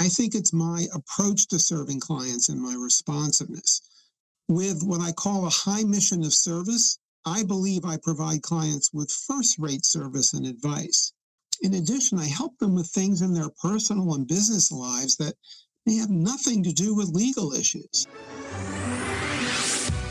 I think it's my approach to serving clients and my responsiveness. With what I call a high mission of service, I believe I provide clients with first rate service and advice. In addition, I help them with things in their personal and business lives that may have nothing to do with legal issues.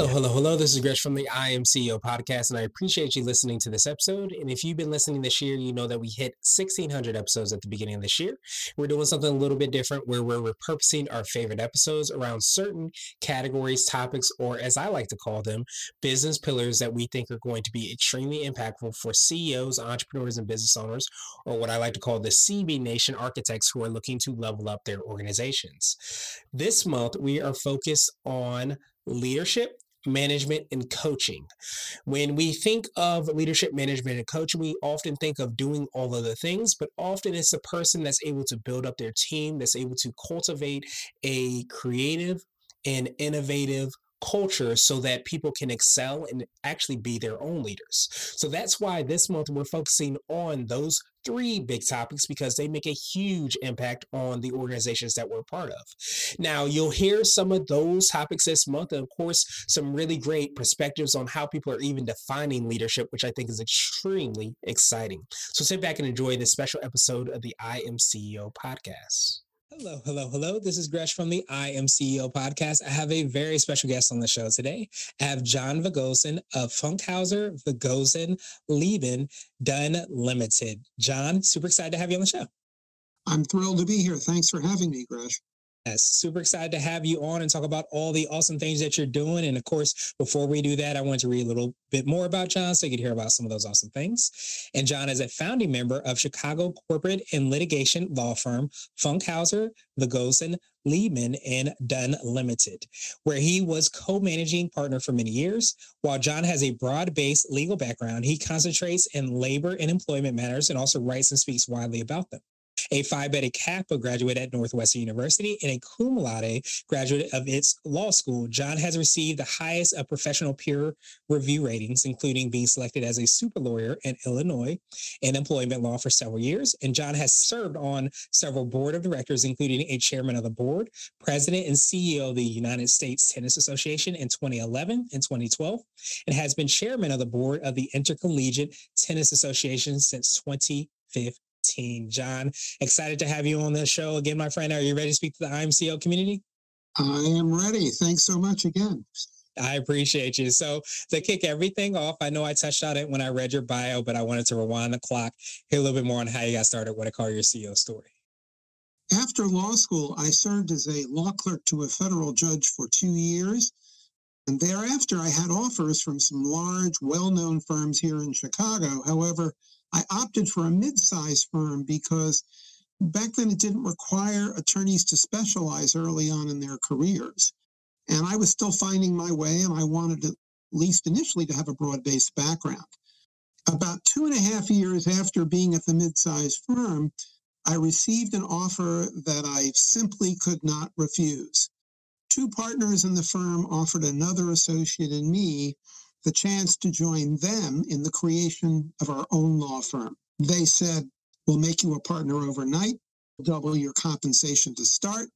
Hello, hello, hello. This is Gresh from the I Am CEO podcast, and I appreciate you listening to this episode. And if you've been listening this year, you know that we hit 1,600 episodes at the beginning of this year. We're doing something a little bit different where we're repurposing our favorite episodes around certain categories, topics, or as I like to call them, business pillars that we think are going to be extremely impactful for CEOs, entrepreneurs, and business owners, or what I like to call the CB Nation architects who are looking to level up their organizations. This month, we are focused on leadership, management, and coaching. When we think of leadership, management, and coaching, we often think of doing all of the things, but often it's a person that's able to build up their team, that's able to cultivate a creative and innovative culture so that people can excel and actually be their own leaders. So that's why this month we're focusing on those three big topics because they make a huge impact on the organizations that we're part of. Now, you'll hear some of those topics this month, and of course, some really great perspectives on how people are even defining leadership, which I think is extremely exciting. So sit back and enjoy this special episode of the I Am CEO podcast. Hello, hello, hello. This is Gresh from the I Am CEO podcast. I have a very special guest on the show today. I have Jon Vegosen of Funkhouser, Vegosen, Liebman, Dunn Limited. Jon, super excited to have you on the show. I'm thrilled to be here. Thanks for having me, Gresh. Yes, super excited to have you on and talk about all the awesome things that you're doing. And of course, before we do that, I want to read a little bit more about Jon so you could hear about some of those awesome things. And Jon is a founding member of Chicago corporate and litigation law firm Funkhouser, Vegosen, Liebman, and Dunn Limited, where he was co-managing partner for many years. While John has a broad-based legal background, he concentrates in labor and employment matters and also writes and speaks widely about them a Phi Beta Kappa graduate at Northwestern University, and a cum laude graduate of its law school. Jon has received the highest of professional peer review ratings, including being selected as a super lawyer in Illinois in employment law for several years. And Jon has served on several board of directors, including a chairman of the board, president and CEO of the United States Tennis Association in 2011 and 2012, and has been chairman of the board of the Intercollegiate Tennis Association since 2015. Jon, excited to have you on the show again, my friend. Are you ready to speak to the I Am CEO community? I am ready. Thanks so much again. I appreciate you. So to kick everything off, I know I touched on it when I read your bio, but I wanted to rewind the clock, hear a little bit more on how you got started, what I call your CEO story. After law school, I served as a law clerk to a federal judge for two years. And thereafter, I had offers from some large, well known firms here in Chicago. However, I opted for a mid-sized firm because back then it didn't require attorneys to specialize early on in their careers. And I was still finding my way, and I wanted at least initially to have a broad based background. About two and a half years after being at the mid sized firm, I received an offer that I simply could not refuse. Two partners in the firm offered another associate and me the chance to join them in the creation of our own law firm. They said, We'll make you a partner overnight, double your compensation to start,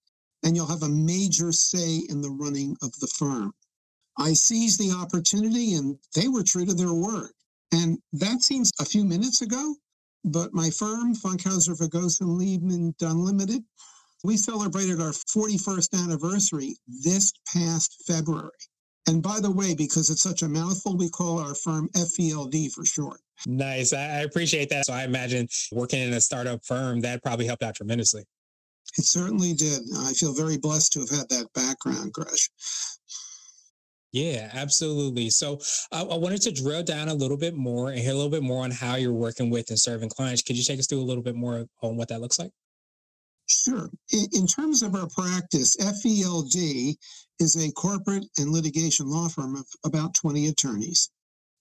and you'll have a major say in the running of the firm. I seized the opportunity and they were true to their word. And that seems a few minutes ago, but my firm, Funkhouser Vegosen Liebman Dunn Limited, we celebrated our 41st anniversary this past February. And by the way, because it's such a mouthful, we call our firm FVLD for short. Nice. I appreciate that. So I imagine working in a startup firm, that probably helped out tremendously. It certainly did. I feel very blessed to have had that background, Gresh. Yeah, absolutely. So uh, I wanted to drill down a little bit more and hear a little bit more on how you're working with and serving clients. Could you take us through a little bit more on what that looks like? Sure. In, in terms of our practice, FVLD is a corporate and litigation law firm of about 20 attorneys.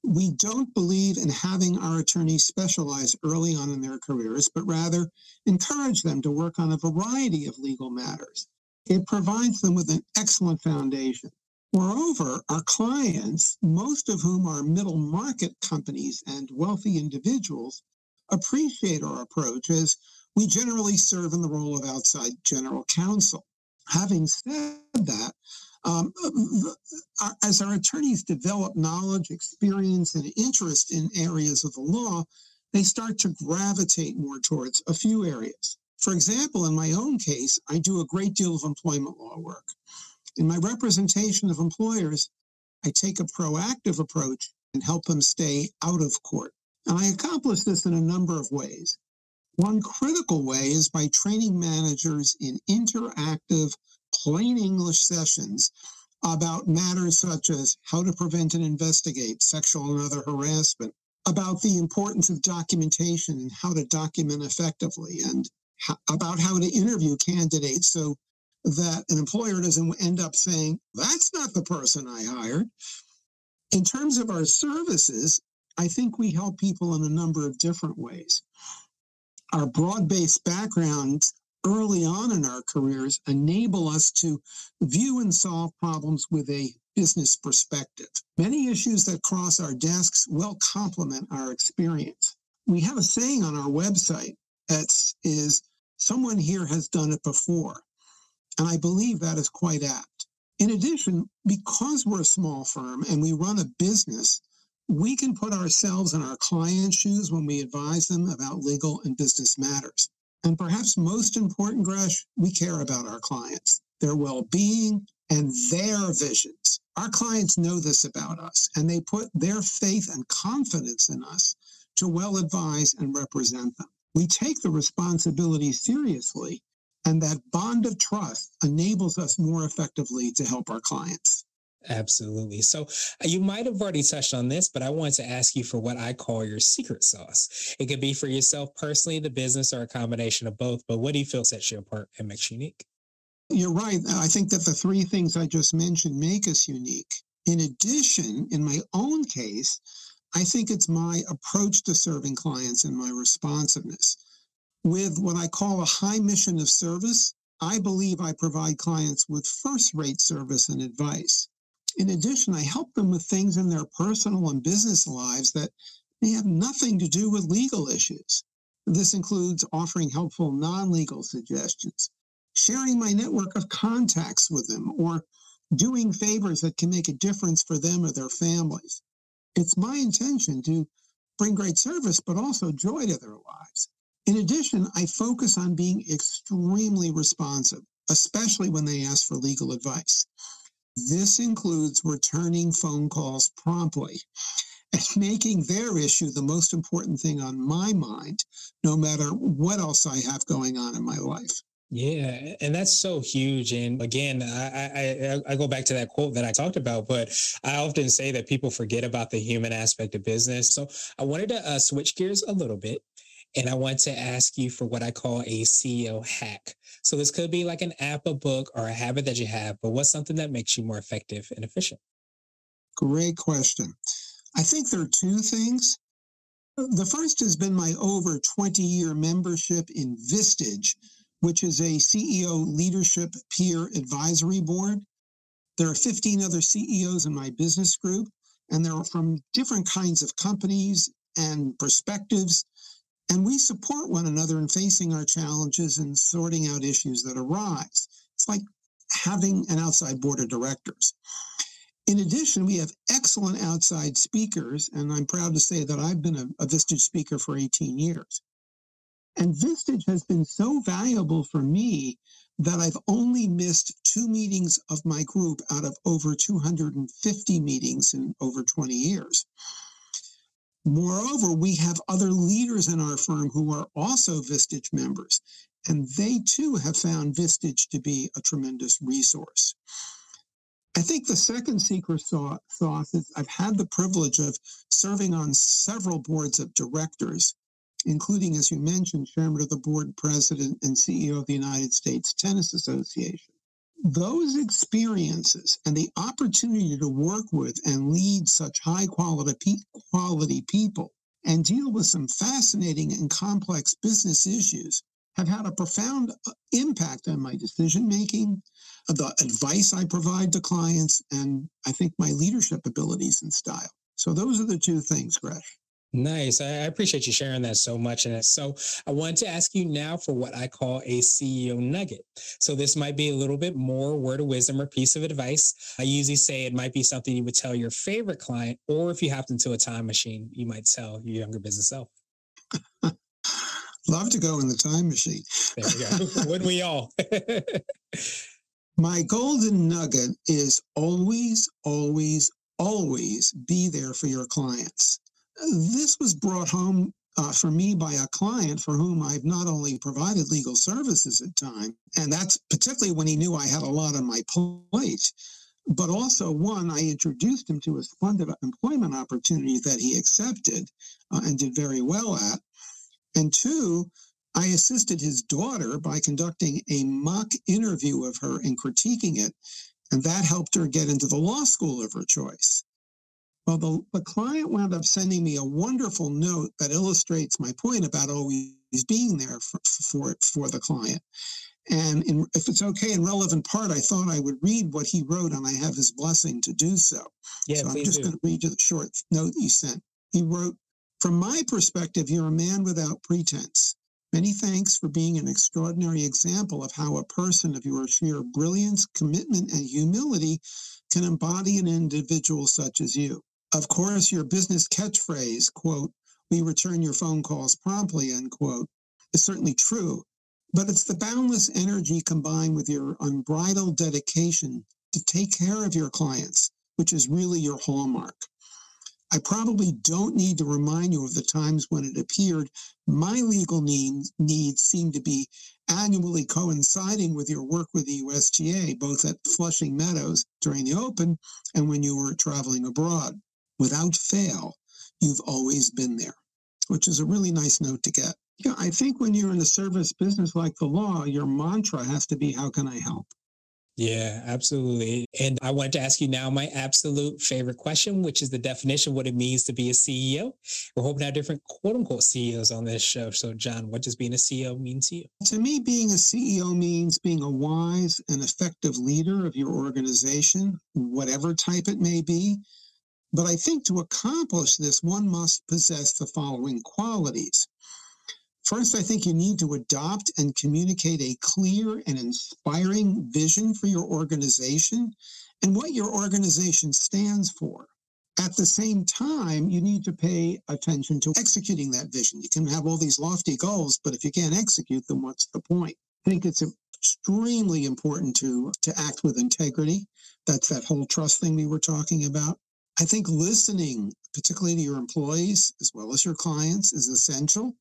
We don't believe in having our attorneys specialize early on in their careers, but rather encourage them to work on a variety of legal matters. It provides them with an excellent foundation. Moreover, our clients, most of whom are middle market companies and wealthy individuals, appreciate our approach as we generally serve in the role of outside general counsel. Having said that, um, as our attorneys develop knowledge, experience, and interest in areas of the law, they start to gravitate more towards a few areas. For example, in my own case, I do a great deal of employment law work. In my representation of employers, I take a proactive approach and help them stay out of court. And I accomplish this in a number of ways. One critical way is by training managers in interactive, plain English sessions about matters such as how to prevent and investigate sexual and other harassment, about the importance of documentation and how to document effectively, and how, about how to interview candidates so that an employer doesn't end up saying, that's not the person I hired. In terms of our services, I think we help people in a number of different ways our broad based backgrounds early on in our careers enable us to view and solve problems with a business perspective. Many issues that cross our desks will complement our experience. We have a saying on our website that is, someone here has done it before. And I believe that is quite apt. In addition, because we're a small firm and we run a business, we can put ourselves in our client's shoes when we advise them about legal and business matters. And perhaps most important, Gresh, we care about our clients, their well being, and their visions. Our clients know this about us, and they put their faith and confidence in us to well advise and represent them. We take the responsibility seriously, and that bond of trust enables us more effectively to help our clients. Absolutely. So uh, you might have already touched on this, but I wanted to ask you for what I call your secret sauce. It could be for yourself personally, the business, or a combination of both. But what do you feel sets you apart and makes you unique? You're right. I think that the three things I just mentioned make us unique. In addition, in my own case, I think it's my approach to serving clients and my responsiveness. With what I call a high mission of service, I believe I provide clients with first rate service and advice. In addition, I help them with things in their personal and business lives that may have nothing to do with legal issues. This includes offering helpful non legal suggestions, sharing my network of contacts with them, or doing favors that can make a difference for them or their families. It's my intention to bring great service, but also joy to their lives. In addition, I focus on being extremely responsive, especially when they ask for legal advice. This includes returning phone calls promptly and making their issue the most important thing on my mind, no matter what else I have going on in my life. Yeah, and that's so huge. And again, I, I I go back to that quote that I talked about, but I often say that people forget about the human aspect of business. So I wanted to uh, switch gears a little bit and I want to ask you for what I call a CEO hack. So this could be like an app, a book, or a habit that you have, but what's something that makes you more effective and efficient? Great question. I think there are two things. The first has been my over 20 year membership in Vistage, which is a CEO leadership peer advisory board. There are 15 other CEOs in my business group, and they're from different kinds of companies and perspectives and we support one another in facing our challenges and sorting out issues that arise. It's like having an outside board of directors. In addition, we have excellent outside speakers, and I'm proud to say that I've been a, a Vistage speaker for 18 years. And Vistage has been so valuable for me that I've only missed two meetings of my group out of over 250 meetings in over 20 years. Moreover, we have other leaders in our firm who are also Vistage members, and they too have found Vistage to be a tremendous resource. I think the second secret sauce is I've had the privilege of serving on several boards of directors, including, as you mentioned, chairman of the board, president, and CEO of the United States Tennis Association. Those experiences and the opportunity to work with and lead such high quality, quality people and deal with some fascinating and complex business issues have had a profound uh, impact on my decision making, the advice I provide to clients, and I think my leadership abilities and style. So those are the two things, Gresh. Nice. I appreciate you sharing that so much. And so I wanted to ask you now for what I call a CEO nugget. So this might be a little bit more word of wisdom or piece of advice. I usually say it might be something you would tell your favorite client, or if you hopped into a time machine, you might tell your younger business self. Love to go in the time machine. There we go. Wouldn't we all? My golden nugget is always, always, always be there for your clients. This was brought home uh, for me by a client for whom I've not only provided legal services at time, and that's particularly when he knew I had a lot on my plate, but also one, I introduced him to a splendid employment opportunity that he accepted uh, and did very well at. And two, I assisted his daughter by conducting a mock interview of her and critiquing it, and that helped her get into the law school of her choice. Well, the, the client wound up sending me a wonderful note that illustrates my point about always being there for, for, for the client. And in, if it's okay, in relevant part, I thought I would read what he wrote, and I have his blessing to do so. Yeah, so I'm just going to read you the short note he sent. He wrote, From my perspective, you're a man without pretense. Many thanks for being an extraordinary example of how a person of your sheer brilliance, commitment, and humility can embody an individual such as you. Of course, your business catchphrase, quote, we return your phone calls promptly, unquote, is certainly true, but it's the boundless energy combined with your unbridled dedication to take care of your clients, which is really your hallmark. I probably don't need to remind you of the times when it appeared my legal needs, needs seemed to be annually coinciding with your work with the USTA, both at Flushing Meadows during the Open and when you were traveling abroad. Without fail, you've always been there, which is a really nice note to get. Yeah, I think when you're in a service business like the law, your mantra has to be, How can I help? Yeah, absolutely. And I want to ask you now my absolute favorite question, which is the definition of what it means to be a CEO. We're hoping to have different quote unquote CEOs on this show. So, Jon, what does being a CEO mean to you? To me, being a CEO means being a wise and effective leader of your organization, whatever type it may be. But I think to accomplish this, one must possess the following qualities First, I think you need to adopt and communicate a clear and inspiring vision for your organization and what your organization stands for. At the same time, you need to pay attention to executing that vision. You can have all these lofty goals, but if you can't execute them, what's the point? I think it's extremely important to, to act with integrity. That's that whole trust thing we were talking about. I think listening, particularly to your employees as well as your clients, is essential.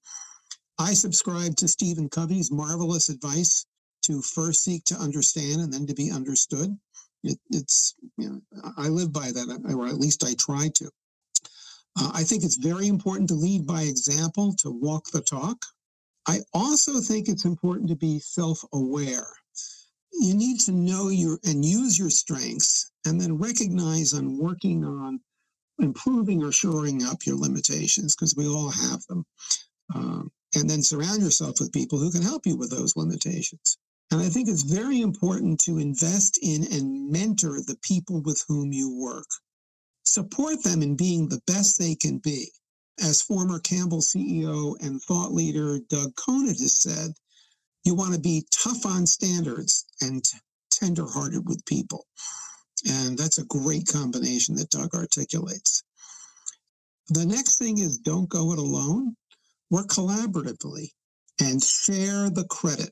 I subscribe to Stephen Covey's marvelous advice to first seek to understand and then to be understood. It, it's, you know, I live by that, or at least I try to. Uh, I think it's very important to lead by example, to walk the talk. I also think it's important to be self aware. You need to know your and use your strengths and then recognize on working on improving or shoring up your limitations because we all have them. Um, and then surround yourself with people who can help you with those limitations. And I think it's very important to invest in and mentor the people with whom you work. Support them in being the best they can be. As former Campbell CEO and thought leader Doug Conant has said, you want to be tough on standards and tenderhearted with people. And that's a great combination that Doug articulates. The next thing is don't go it alone work collaboratively and share the credit.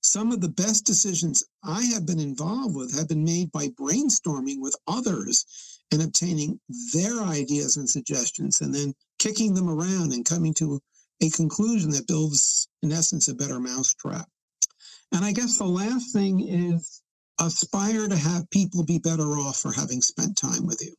Some of the best decisions I have been involved with have been made by brainstorming with others and obtaining their ideas and suggestions and then kicking them around and coming to a conclusion that builds, in essence, a better mousetrap. And I guess the last thing is aspire to have people be better off for having spent time with you.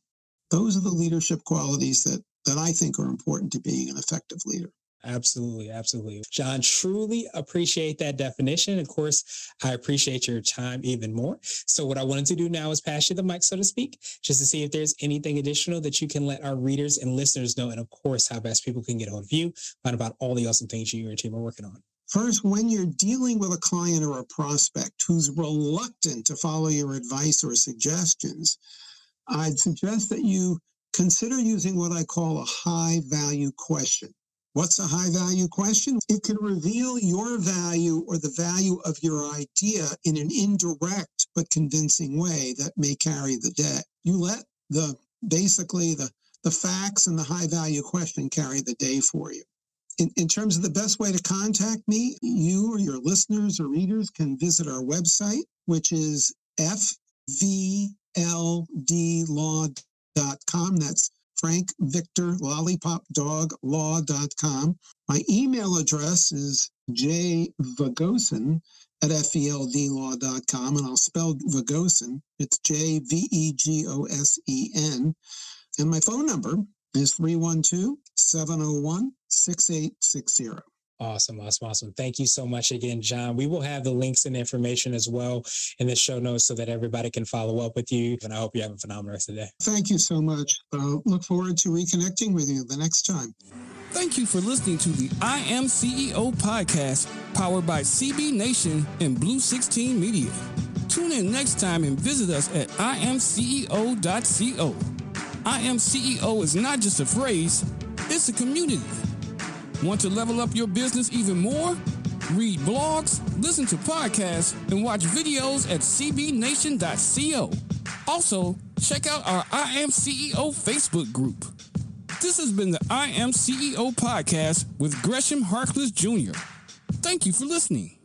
Those are the leadership qualities that, that I think are important to being an effective leader. Absolutely, absolutely. Jon, truly appreciate that definition. Of course, I appreciate your time even more. So, what I wanted to do now is pass you the mic, so to speak, just to see if there's anything additional that you can let our readers and listeners know. And of course, how best people can get hold of you, find about all the awesome things you and your team are working on. First, when you're dealing with a client or a prospect who's reluctant to follow your advice or suggestions, I'd suggest that you consider using what I call a high value question. What's a high value question? It can reveal your value or the value of your idea in an indirect but convincing way that may carry the day. You let the basically the, the facts and the high value question carry the day for you. In, in terms of the best way to contact me, you or your listeners or readers can visit our website, which is fvldlaw.com. That's Frank Victor Lollipop Dog Law.com. My email address is jvegosen at fvldlaw.com, and I'll spell Vegosen. It's J V E G O S E N. And my phone number is 312 701 6860. Awesome, awesome, awesome. Thank you so much again, Jon. We will have the links and information as well in the show notes so that everybody can follow up with you. And I hope you have a phenomenal rest of the day. Thank you so much. Uh, look forward to reconnecting with you the next time. Thank you for listening to the I Am CEO podcast, powered by CB Nation and Blue 16 Media. Tune in next time and visit us at imceo.co. I Am CEO is not just a phrase, it's a community. Want to level up your business even more? Read blogs, listen to podcasts, and watch videos at cbnation.co. Also, check out our I Am CEO Facebook group. This has been the I Am CEO podcast with Gresham Harkless Jr. Thank you for listening.